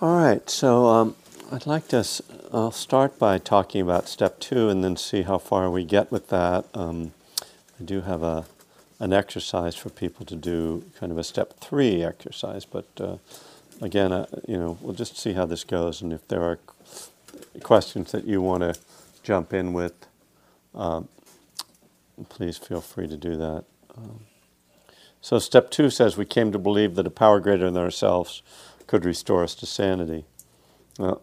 All right, so um, I'd like to. s- I'll start by talking about step two, and then see how far we get with that. Um, I do have a an exercise for people to do, kind of a step three exercise, but uh, again, uh, you know, we'll just see how this goes, and if there are questions that you want to jump in with, um, please feel free to do that. Um, so, step two says we came to believe that a power greater than ourselves could restore us to sanity. Uh,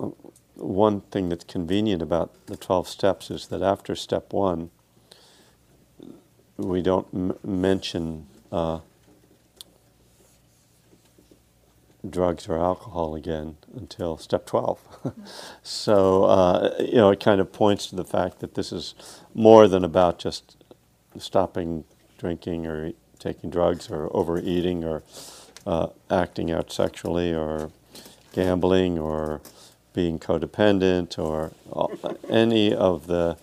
one thing that's convenient about the 12 steps is that after step one, we don't m- mention uh, drugs or alcohol again until step 12. so, uh, you know, it kind of points to the fact that this is more than about just stopping drinking or taking drugs or overeating or uh, acting out sexually or gambling or being codependent or any of the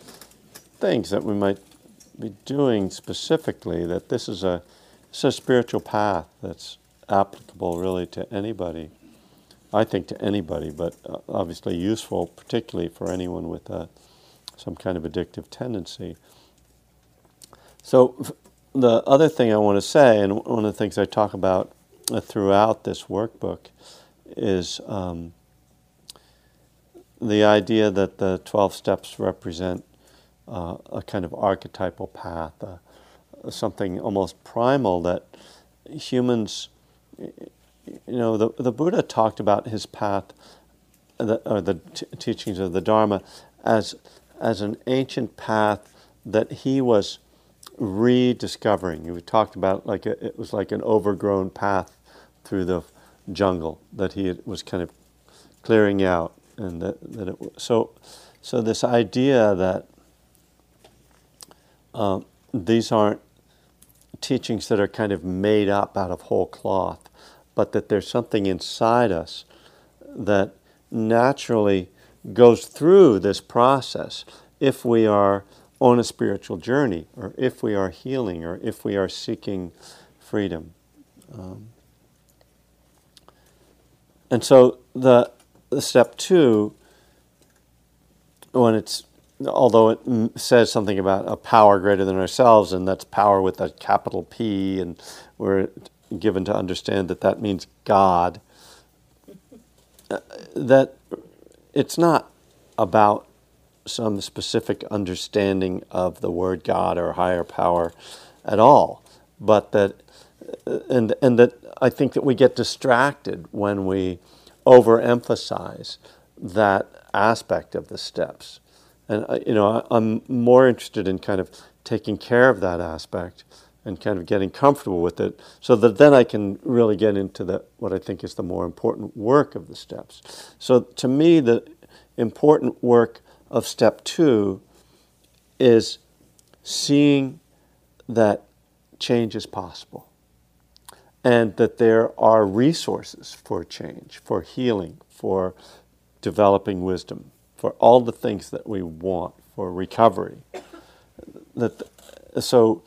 things that we might be doing specifically, that this is a, it's a spiritual path that's applicable really to anybody. I think to anybody, but uh, obviously useful, particularly for anyone with a, some kind of addictive tendency. So, the other thing I want to say, and one of the things I talk about uh, throughout this workbook, is um, the idea that the 12 steps represent uh, a kind of archetypal path, uh, something almost primal that humans, you know, the, the Buddha talked about his path, the, or the t- teachings of the Dharma, as, as an ancient path that he was rediscovering. We talked about like a, it was like an overgrown path through the jungle that he was kind of clearing out, and that, that it, so so this idea that um, these aren't teachings that are kind of made up out of whole cloth, but that there's something inside us that naturally goes through this process if we are on a spiritual journey, or if we are healing, or if we are seeking freedom. Um, and so the, the step two, when it's although it says something about a power greater than ourselves, and that's power with a capital P, and we're given to understand that that means God. uh, That it's not about some specific understanding of the word God or higher power at all, but that and and that I think that we get distracted when we overemphasize that aspect of the steps. And I- you know, I- I'm more interested in kind of taking care of that aspect and kind of getting comfortable with it, so that then I can really get into the what I think is the more important work of the steps. So to me, the important work of step two is seeing that change is possible and that there are resources for change, for healing, for developing wisdom, for all the things that we want, for recovery. That, so,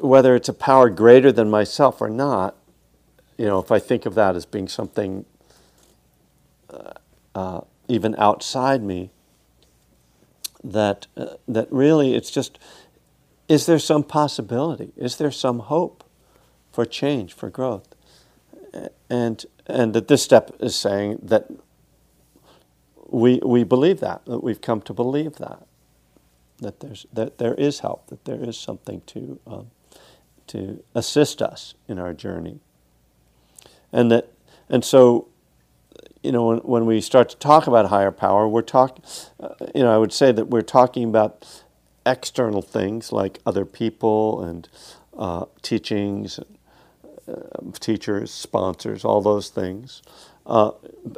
whether it's a power greater than myself or not, you know, if I think of that as being something uh, uh, even outside me, that uh, that really it's just, is there some possibility? Is there some hope for change, for growth? And and that this step is saying that we we believe that that we've come to believe that that there's that there is help, that there is something to um, to assist us in our journey, and that and so you know when, when we start to talk about higher power, we're talking uh, you know I would say that we're talking about external things like other people and uh, teachings, teachers, sponsors, all those things. Uh,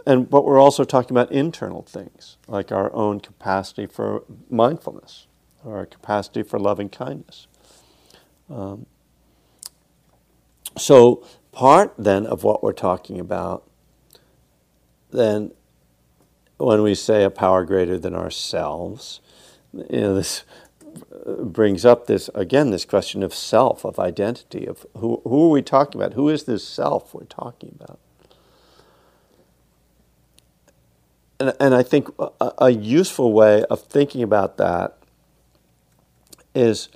and but we're also talking about internal things like our own capacity for mindfulness, our capacity for loving kindness. Um, so part then of what we're talking about, then when we say a power greater than ourselves, you know this brings up this again this question of self, of identity, of who who are we talking about? Who is this self we're talking about? and, and I think a, a useful way of thinking about that is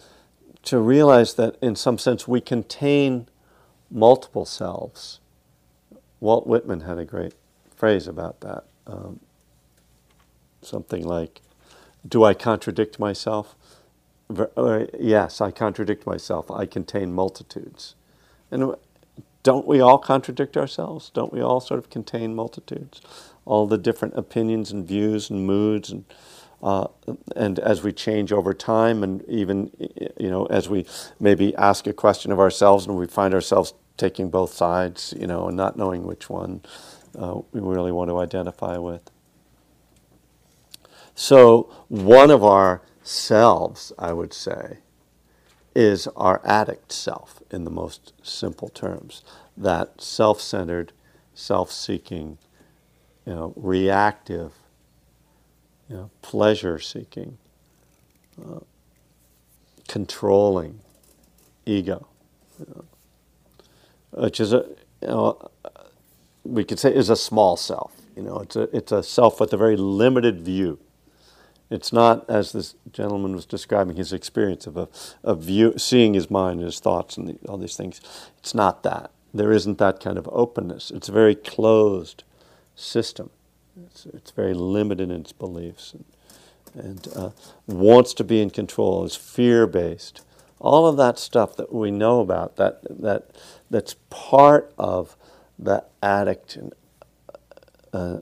to realize that in some sense we contain multiple selves. Walt Whitman had a great phrase about that. Um, something like, Do I contradict myself? Uh, yes, I contradict myself. I contain multitudes. And don't we all contradict ourselves? Don't we all sort of contain multitudes? All the different opinions and views and moods and uh, and as we change over time, and even you know, as we maybe ask a question of ourselves, and we find ourselves taking both sides, you know, and not knowing which one uh, we really want to identify with. So, one of our selves, I would say, is our addict self in the most simple terms. That self centered, self seeking, you know, reactive you know, pleasure seeking, uh, controlling ego, you know, which is a, you know, we could say is a small self. You know, it's a, it's a self with a very limited view. It's not, as this gentleman was describing his experience of a, a view, seeing his mind and his thoughts and the, all these things. It's not that. There isn't that kind of openness. It's a very closed system. It's, it's very limited in its beliefs and, and uh, wants to be in control, is fear based. All of that stuff that we know about, that, that, that's part of the addict and, uh,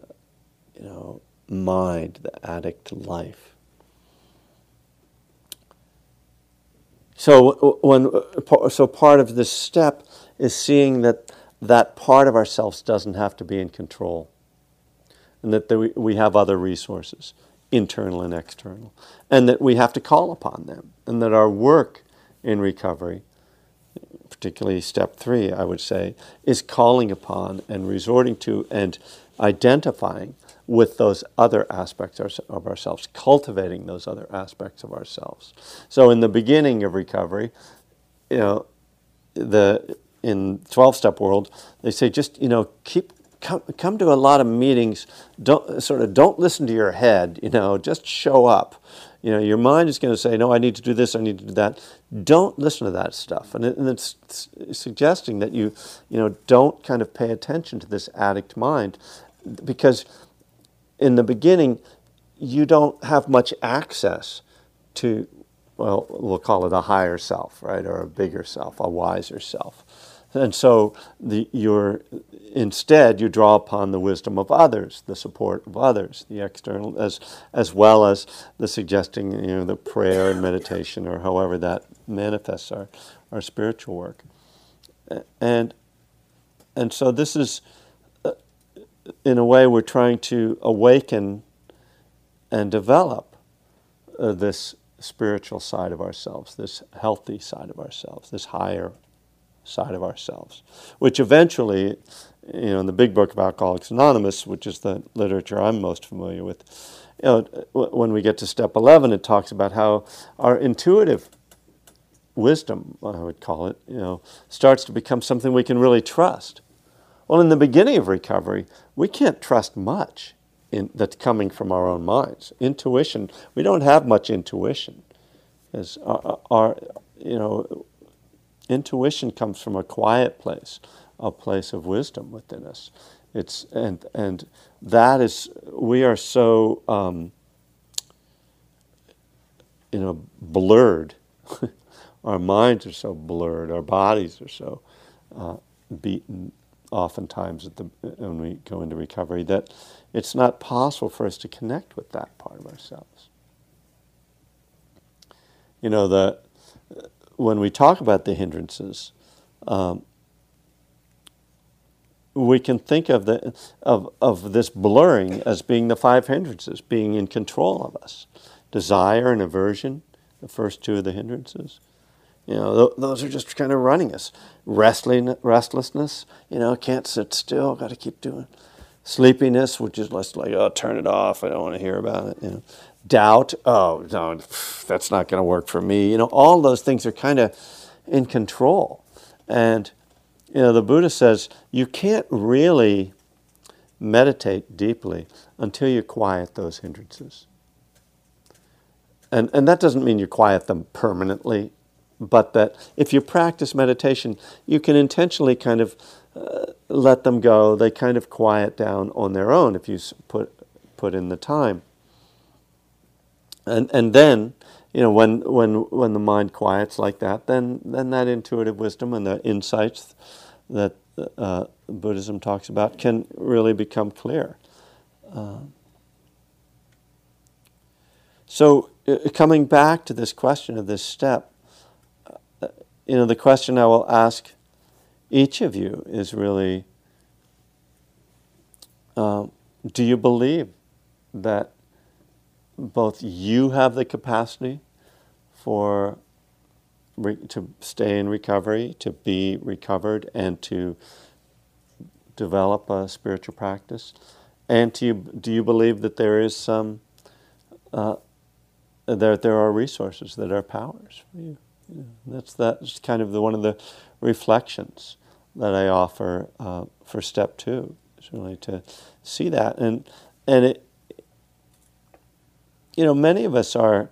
you know, mind, the addict life. So when uh, so part of this step is seeing that that part of ourselves doesn't have to be in control and that we, we have other resources, internal and external, and that we have to call upon them, and that our work in recovery, particularly step three, I would say, is calling upon and resorting to and identifying with those other aspects of ourselves, cultivating those other aspects of ourselves. So in the beginning of recovery, you know, the in 12 step world, they say just, you know, keep come, come to a lot of meetings. Don't sort of don't listen to your head. You know, just show up. You know, your mind is going to say, "No, I need to do this. I need to do that." Don't listen to that stuff, and, it, and it's, it's suggesting that you, you know, don't kind of pay attention to this addict mind, because in the beginning, you don't have much access to, well, we'll call it a higher self, right, or a bigger self, a wiser self. And so the, you're, instead, you draw upon the wisdom of others, the support of others, the external, as, as well as the suggesting, you know, the prayer and meditation or however that manifests our, our spiritual work. And, and so this is, in a way, we're trying to awaken and develop uh, this spiritual side of ourselves, this healthy side of ourselves, this higher side of ourselves, which eventually, you know, in the big book of Alcoholics Anonymous, which is the literature I'm most familiar with, you know, when we get to step 11, it talks about how our intuitive wisdom, I would call it, you know, starts to become something we can really trust. Well, in the beginning of recovery, we can't trust much in, that's coming from our own minds. Intuition, we don't have much intuition. As our, our you know, intuition comes from a quiet place, a place of wisdom within us. It's and and that is we are so um, you know blurred. our minds are so blurred. Our bodies are so uh, beaten. Oftentimes, the, when we go into recovery, that it's not possible for us to connect with that part of ourselves. You know the when we talk about the hindrances, um, we can think of, the, of, of this blurring as being the five hindrances, being in control of us. Desire and aversion, the first two of the hindrances. You know, th- those are just kind of running us. Restlessness, restlessness, you know, can't sit still, got to keep doing. Sleepiness, which is less like, oh, turn it off, I don't want to hear about it. You know doubt, oh, no, that's not going to work for me. You know, all those things are kind of in control. And, you know, the Buddha says you can't really meditate deeply until you quiet those hindrances. And, and that doesn't mean you quiet them permanently, but that if you practice meditation, you can intentionally kind of uh, let them go. They kind of quiet down on their own if you put, put in the time. And, and then, you know, when, when, when the mind quiets like that, then, then that intuitive wisdom and the insights that uh, Buddhism talks about can really become clear. Uh, so, uh, coming back to this question of this step, you know, the question I will ask each of you is really uh, do you believe that both you have the capacity for re- to stay in recovery, to be recovered, and to develop a spiritual practice? And do you, do you believe that there is some uh, there there are resources that are powers for you? That's that's kind of the one of the reflections that I offer uh, for step two. Is really to see that and and it you know, many of us are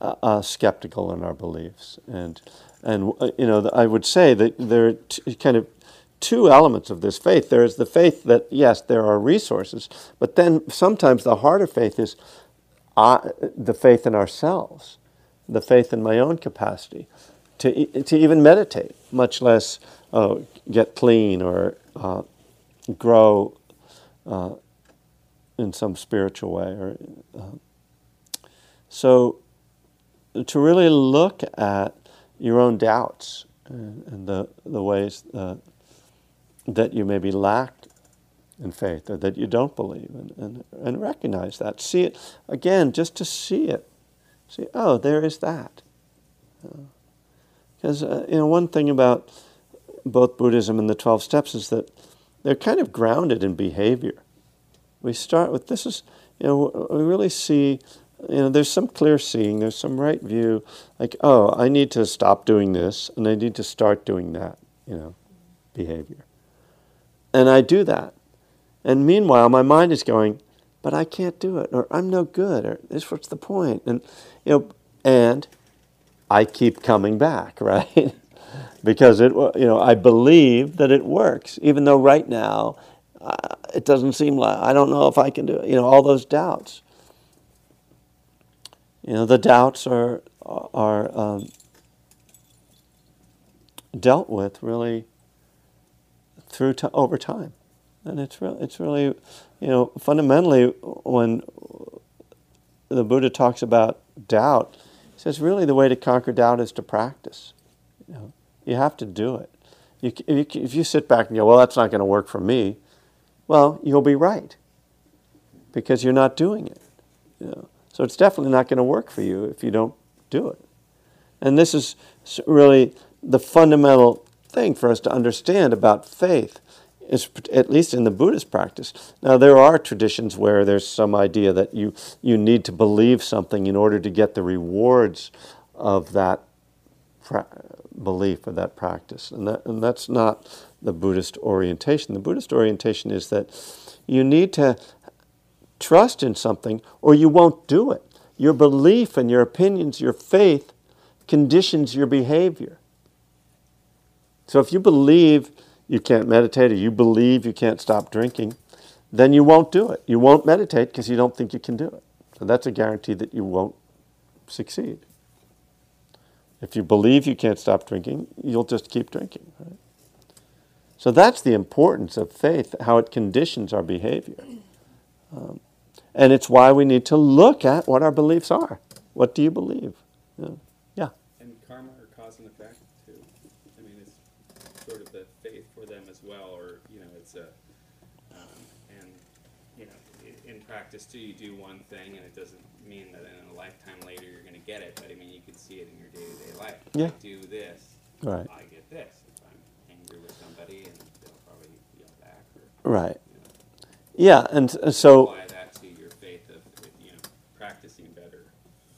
uh, uh, skeptical in our beliefs, and and uh, you know, I would say that there are t- kind of two elements of this faith. There is the faith that yes, there are resources, but then sometimes the harder faith is uh, the faith in ourselves, the faith in my own capacity to to even meditate, much less oh, get clean or uh, grow uh, in some spiritual way or so, to really look at your own doubts and, the, the ways uh, that you maybe lacked in faith or that you don't believe, and, and, and recognize that. See it again, just to see it. See, oh, there is that. Because, uh, you know, one thing about both Buddhism and the 12 steps is that they're kind of grounded in behavior. We start with this is, you know, we really see you know, there's some clear seeing, there's some right view, like, oh, I need to stop doing this and I need to start doing that, you know, behavior. And I do that. And meanwhile, my mind is going, but I can't do it, or I'm no good, or this what's the point? And you know, and I keep coming back, right? because it, you know, I believe that it works, even though right now uh, it doesn't seem like I don't know if I can do it. You know, all those doubts. You know, the doubts are are um, dealt with really through to, over time, and it's really it's really you know fundamentally when the Buddha talks about doubt, he says really the way to conquer doubt is to practice. You know, you have to do it. You, if, you, if you sit back and go, well, that's not going to work for me, well, you'll be right because you're not doing it. You know. So it's definitely not going to work for you if you don't do it. And this is really the fundamental thing for us to understand about faith, is at least in the Buddhist practice. Now, there are traditions where there's some idea that you, you need to believe something in order to get the rewards of that pra- belief or that practice. And, that, and that's not the Buddhist orientation. The Buddhist orientation is that you need to trust in something or you won't do it. Your belief and your opinions, your faith conditions your behavior. So if you believe you can't meditate or you believe you can't stop drinking, then you won't do it. You won't meditate because you don't think you can do it. So that's a guarantee that you won't succeed. If you believe you can't stop drinking, you'll just keep drinking. Right? So that's the importance of faith, how it conditions our behavior. Um, and it's why we need to look at what our beliefs are. What do you believe? And karma or cause and effect too. I mean, it's sort of the faith for them as well, or you know, it's a um, and you know, practice you do one thing, and it doesn't mean that in a lifetime later you're going to get it. But I mean, you can see it in your day-to-day life. Yeah. I do this, right. I get this. If I'm angry with somebody, and they'll probably yell back. Or, right. You know, yeah, and so Apply that to your faith of you know practicing better.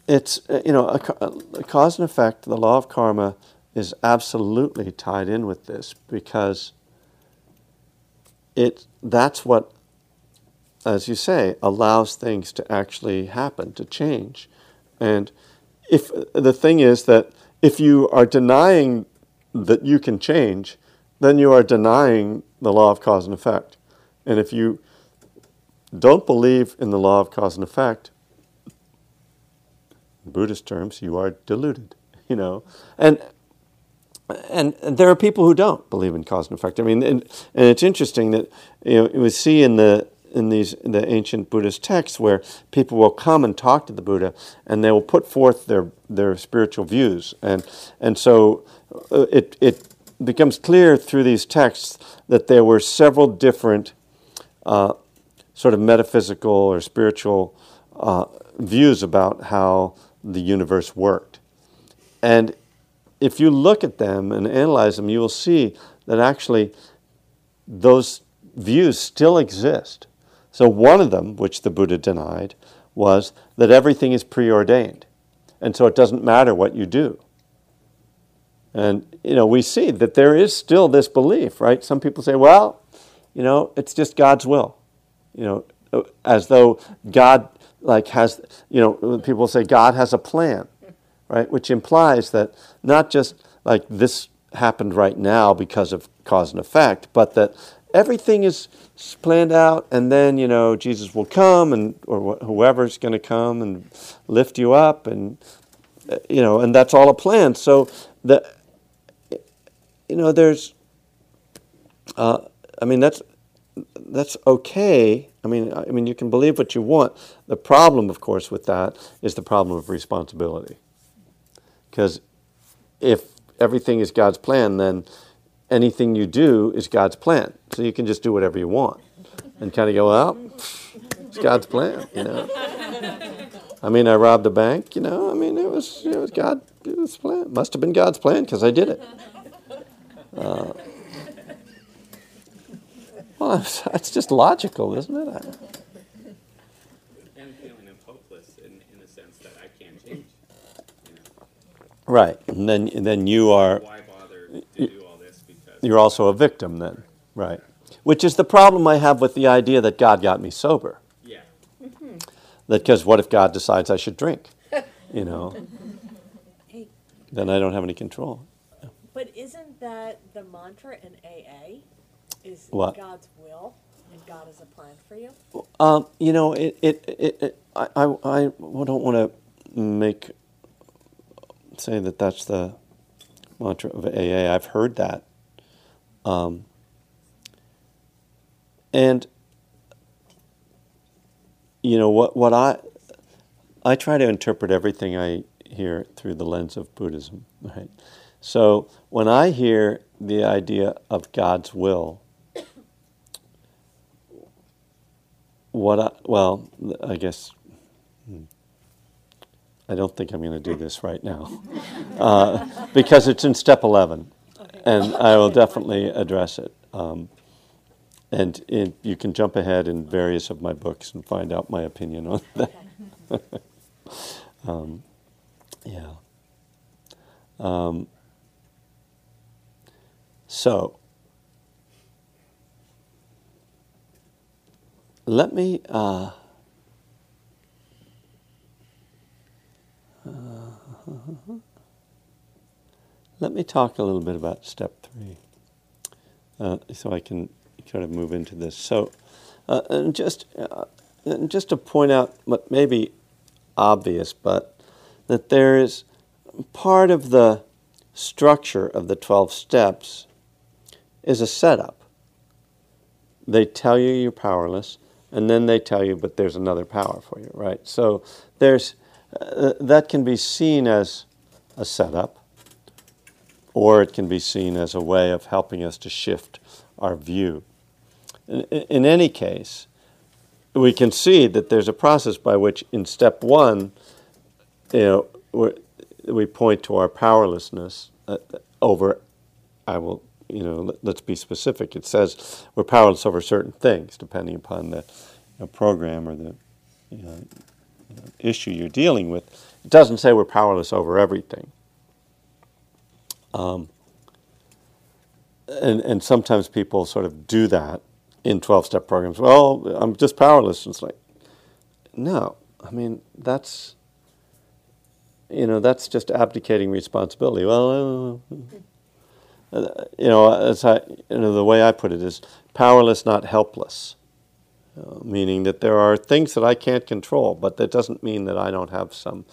it's uh, you know a, a, cause and effect. The law of karma is absolutely tied in with this because it that's what as you say, allows things to actually happen, to change. And if the thing is that if you are denying that you can change, then you are denying the law of cause and effect. And if you don't believe in the law of cause and effect, in Buddhist terms, you are deluded. You know, and and there are people who don't believe in cause and effect. I mean, and, and it's interesting that you know we see in the in these the ancient Buddhist texts where people will come and talk to the Buddha and they will put forth their their spiritual views. And and so uh, it it becomes clear through these texts that there were several different uh, sort of metaphysical or spiritual uh, views about how the universe worked. And if you look at them and analyze them you will see that actually those views still exist so, one of them, which the Buddha denied, was that everything is preordained. And so it doesn't matter what you do. And, you know, we see that there is still this belief, right? Some people say, well, you know, it's just God's will. You know, as though God, like, has, you know, people say God has a plan, right? Which implies that not just like this happened right now because of cause and effect, but that everything is planned out, and then you know Jesus will come, and or wh- whoever's going to come and lift you up, and you know, and that's all a plan. So the you know, there's, uh, I mean, that's that's okay. I mean, I mean, you can believe what you want. The problem, of course, with that is the problem of responsibility, because if everything is God's plan, then anything you do is God's plan. So you can just do whatever you want and kind of go, well, it's God's plan, you know. I mean, I robbed a bank, you know. I mean, it was, it was God, it was plan. It must have been God's plan because I did it. Uh, well, it's just logical, isn't it? And feeling hopeless in, in the sense that I can't change. You know? Right, and then and then you are. Why bother to do all this? Because You're also a victim then, right? Which is the problem I have with the idea that God got me sober. yeah, That because what if God decides I should drink? You know, Hey, then I don't have any control. but isn't that the mantra in AA? Is What? God's will and God has a plan for you? Um, you know, it, it, it, it I, I, I don't want to make say that that's the mantra of AA. I've heard that, um, and you know what what I I try to interpret everything I hear through the lens of Buddhism, right? So when I hear the idea of God's will, what I, well, I guess hmm, I don't think I'm going to do this right now uh, because it's in step 11, and I will definitely address it. Um, and it, you can jump ahead in various of my books and find out my opinion on that. um, yeah. Um, so, let me. Uh, let me talk a little bit about step three, uh, so I can kind of move into this. So, uh, just uh, just to point out what may be obvious, but that there is part of the structure of the twelve steps is a setup. They tell you you're powerless, and then they tell you, but there's another power for you, right? So there's uh, that can be seen as a setup, or it can be seen as a way of helping us to shift our view. In, in any case, we can see that there's a process by which, in step one, you know, we point to our powerlessness uh, over. I will, you know, let, let's be specific. It says we're powerless over certain things, depending upon the you know, program or the you know, issue you're dealing with. It doesn't say we're powerless over everything. Um, and, and sometimes people sort of do that in 12 step programs, well, I'm just powerless. It's like, no, I mean, that's, you know, that's just abdicating responsibility. Well, uh, you know, as I, you know, the way I put it is powerless, not helpless. Uh, meaning that there are things that I can't control, but that doesn't mean that I don't have some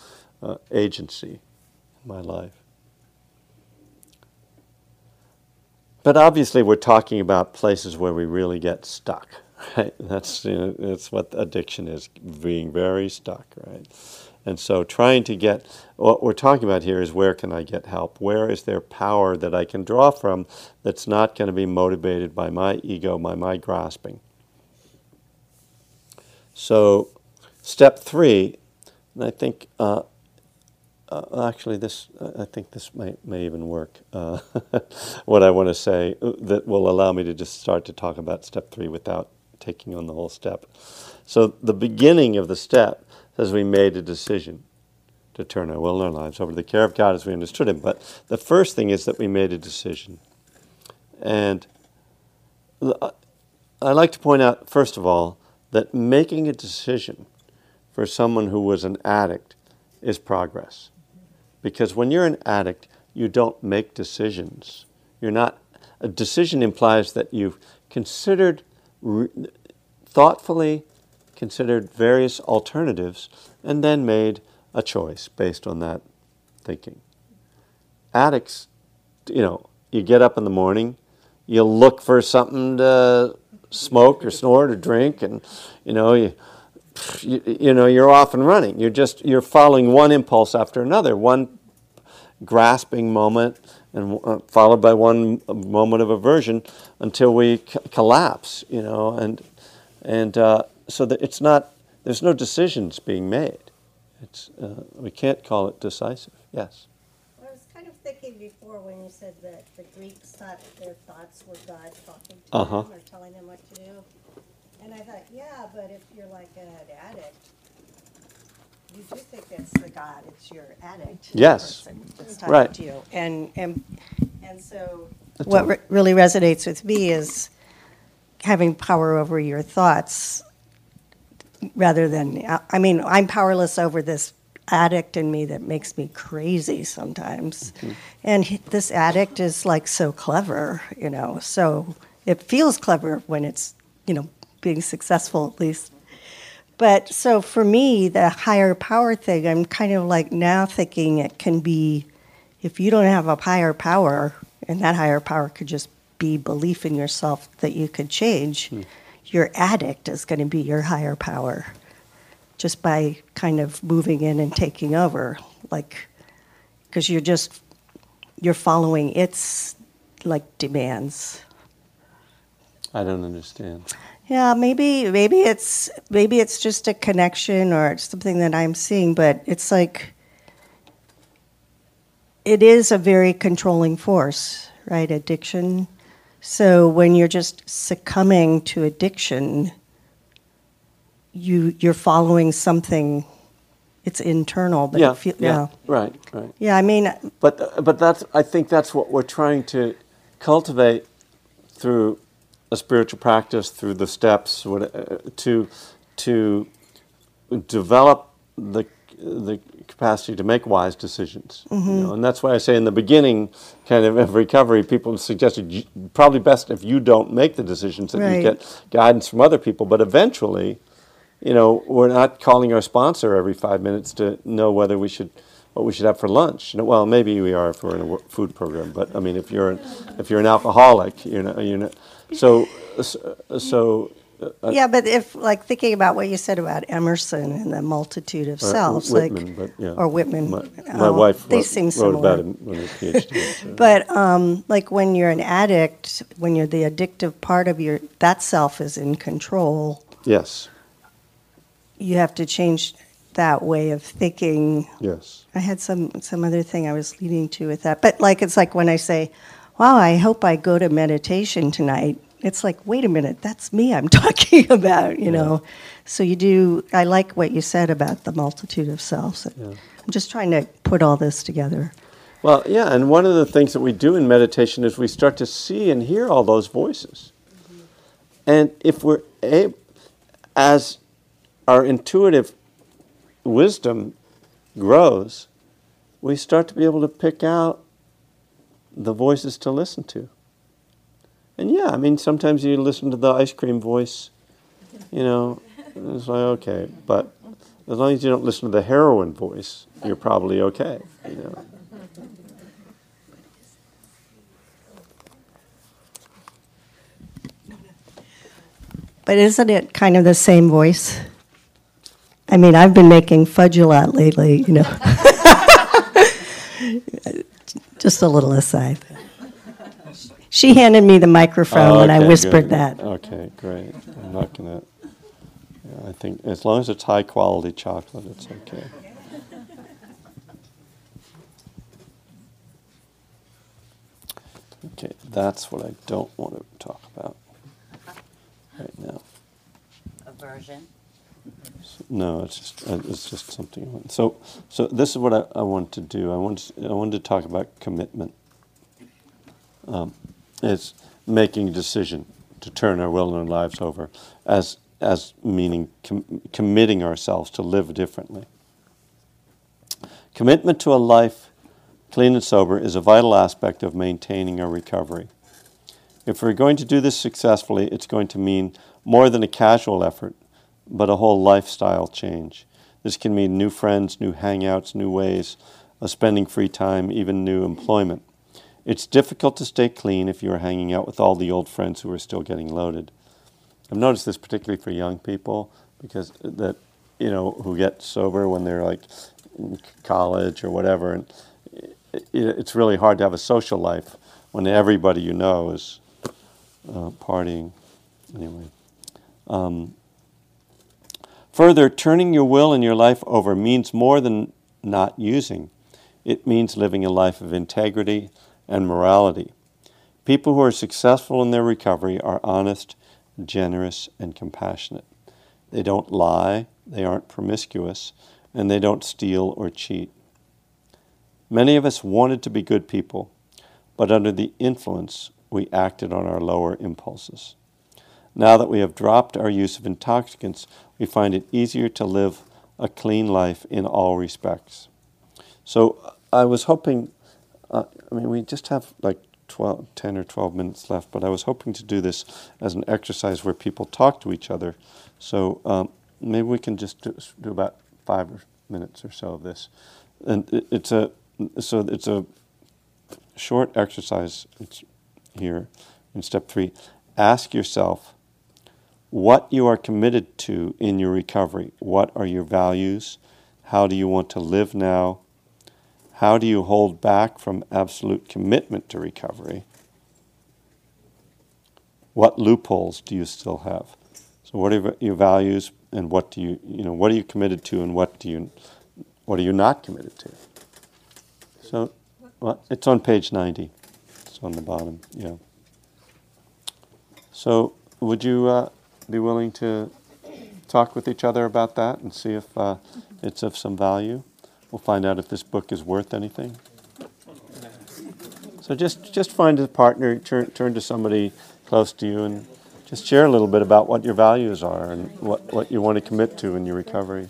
uh, agency in my life. But obviously, we're talking about places where we really get stuck, right? That's you know, that's what addiction is, being very stuck, right? And so, trying to get what we're talking about here is where can I get help? Where is there power that I can draw from that's not going to be motivated by my ego, by my grasping? So, step three, and I think uh, uh, actually, this I think this may, may even work. Uh, what I want to say uh, that will allow me to just start to talk about step three without taking on the whole step. So the beginning of the step says we made a decision to turn our will and our lives over to the care of God as we understood Him. But the first thing is that we made a decision, and uh, I like to point out first of all that making a decision for someone who was an addict is progress. Because when you're an addict, you don't make decisions. You're not, a decision implies that you've considered, re, thoughtfully considered various alternatives and then made a choice based on that thinking. Addicts, you know, you get up in the morning, you look for something to smoke or snort or drink, and, you know, you you, you, know you're off and running you're just you're following one impulse after another one grasping moment and uh, followed by one moment of aversion until we c- collapse you know and and uh, so that it's not there's no decisions being made it's uh, we can't call it decisive yes I was kind of thinking before when you said that the Greeks thought their thoughts were God talking to Uh-huh. them or telling them what to do. And I thought, yeah, but if you're like an addict, you do think it's the God, it's your addict. Yes. person that's mm-hmm. Right. to you. And, and, and so what re- really resonates with me is having power over your thoughts rather than, I mean, I'm powerless over this addict in me that makes me crazy sometimes. Mm-hmm. And he, this addict is like so clever, you know, so it feels clever when it's, you know, being successful at least. But so for me, the higher power thing, I'm kind of like now thinking it can be if you don't have a higher power, and that higher power could just be belief in yourself that you could change, hmm. your addict is going to be your higher power just by kind of moving in and taking over like because you're just you're following its like demands. I don't understand yeah maybe maybe it's maybe it's just a connection or it's something that i'm seeing but it's like it is a very controlling force right? Addiction. So when you're just succumbing to addiction you you're following something it's internal but yeah, feel, yeah. right right. Yeah i mean but but that's i think that's what we're trying to cultivate through a spiritual practice through the steps uh, to to develop the the capacity to make wise decisions Mm-hmm. you know? and that's why i say in the beginning kind of of recovery people suggested you- probably best if you don't make the decisions that you get guidance from other people but eventually you know, we're not calling our sponsor every five minutes to know whether we should, what we should have for lunch. You know, well, maybe we are if we're in a food program, but I mean, if you're an, if you're an alcoholic, you know, you know, so so. Uh, yeah but if like thinking about what you said about emerson and the multitude of uh, selves Whitman, like yeah. or whitman My, my Oh, wife they wrote, seem wrote similar about him when he was PhD. so. But um, like when you're an addict, when you're the addictive part of your that self is in control, yes, you have to change that way of thinking. yes, I had some some other thing I was leading to with that, but like it's like when I say, "Wow, I hope I go to meditation tonight." It's like, wait a minute, that's me I'm talking about, you know. So you do. I like what you said about the multitude of selves. I'm just trying to put all this together. Well, yeah, and one of the things that we do in meditation is we start to see and hear all those voices. Mm-hmm. And if we're able, as our intuitive wisdom grows, we start to be able to pick out the voices to listen to. And yeah, I mean, sometimes you listen to the ice cream voice, you know, it's like, okay, but as long as you don't listen to the heroin voice, you're probably okay, you know. But isn't it kind of the same voice? I mean, I've been making fudge a lot lately, you know. Just a little aside. She handed me the microphone Oh, and I whispered good. that. Okay, great. I'm not gonna. Yeah, I think as long as it's high quality chocolate, it's okay. Okay, that's what I don't want to talk about right now. aversion. No, it's just uh, it's just something. So so this is what I, I want to do. I want I wanted to talk about commitment. Um, it's making a decision to turn our our lives over, as as meaning com- committing ourselves to live differently. Commitment to a life clean and sober is a vital aspect of maintaining our recovery. If we're going to do this successfully, it's going to mean more than a casual effort, but a whole lifestyle change. This can mean new friends, new hangouts, new ways of spending free time, even new employment. It's difficult to stay clean if you are hanging out with all the old friends who are still getting loaded. I've noticed this particularly for young people because that you know who get sober when they're like in college or whatever, and it, it's really hard to have a social life when everybody you know is uh, partying. Anyway, um, further, turning your will and your life over means more than not using. It means living a life of integrity and morality. People who are successful in their recovery are honest, generous, and compassionate. They don't lie, they aren't promiscuous, and they don't steal or cheat. Many of us wanted to be good people, but under the influence, we acted on our lower impulses. Now that we have dropped our use of intoxicants, we find it easier to live a clean life in all respects. So I was hoping, uh, I mean, we just have like 12, 10 or 12 minutes left, but I was hoping to do this as an exercise where people talk to each other. So um, maybe we can just do, do about five minutes or so of this. And it, it's a, so it's a short exercise. It's here in step three. Ask yourself what you are committed to in your recovery. What are your values? How do you want to live now? How do you hold back from absolute commitment to recovery? What loopholes do you still have? So, what are your values, and what do you, you know, what are you committed to, and what do you, what are you not committed to? So, well, it's on page ninety. It's on the bottom. Yeah. So, would you uh, be willing to talk with each other about that and see if uh, it's of some value? We'll find out if this book is worth anything. So just just find a partner, turn turn to somebody close to you, and just share a little bit about what your values are and what, what you want to commit to in your recovery.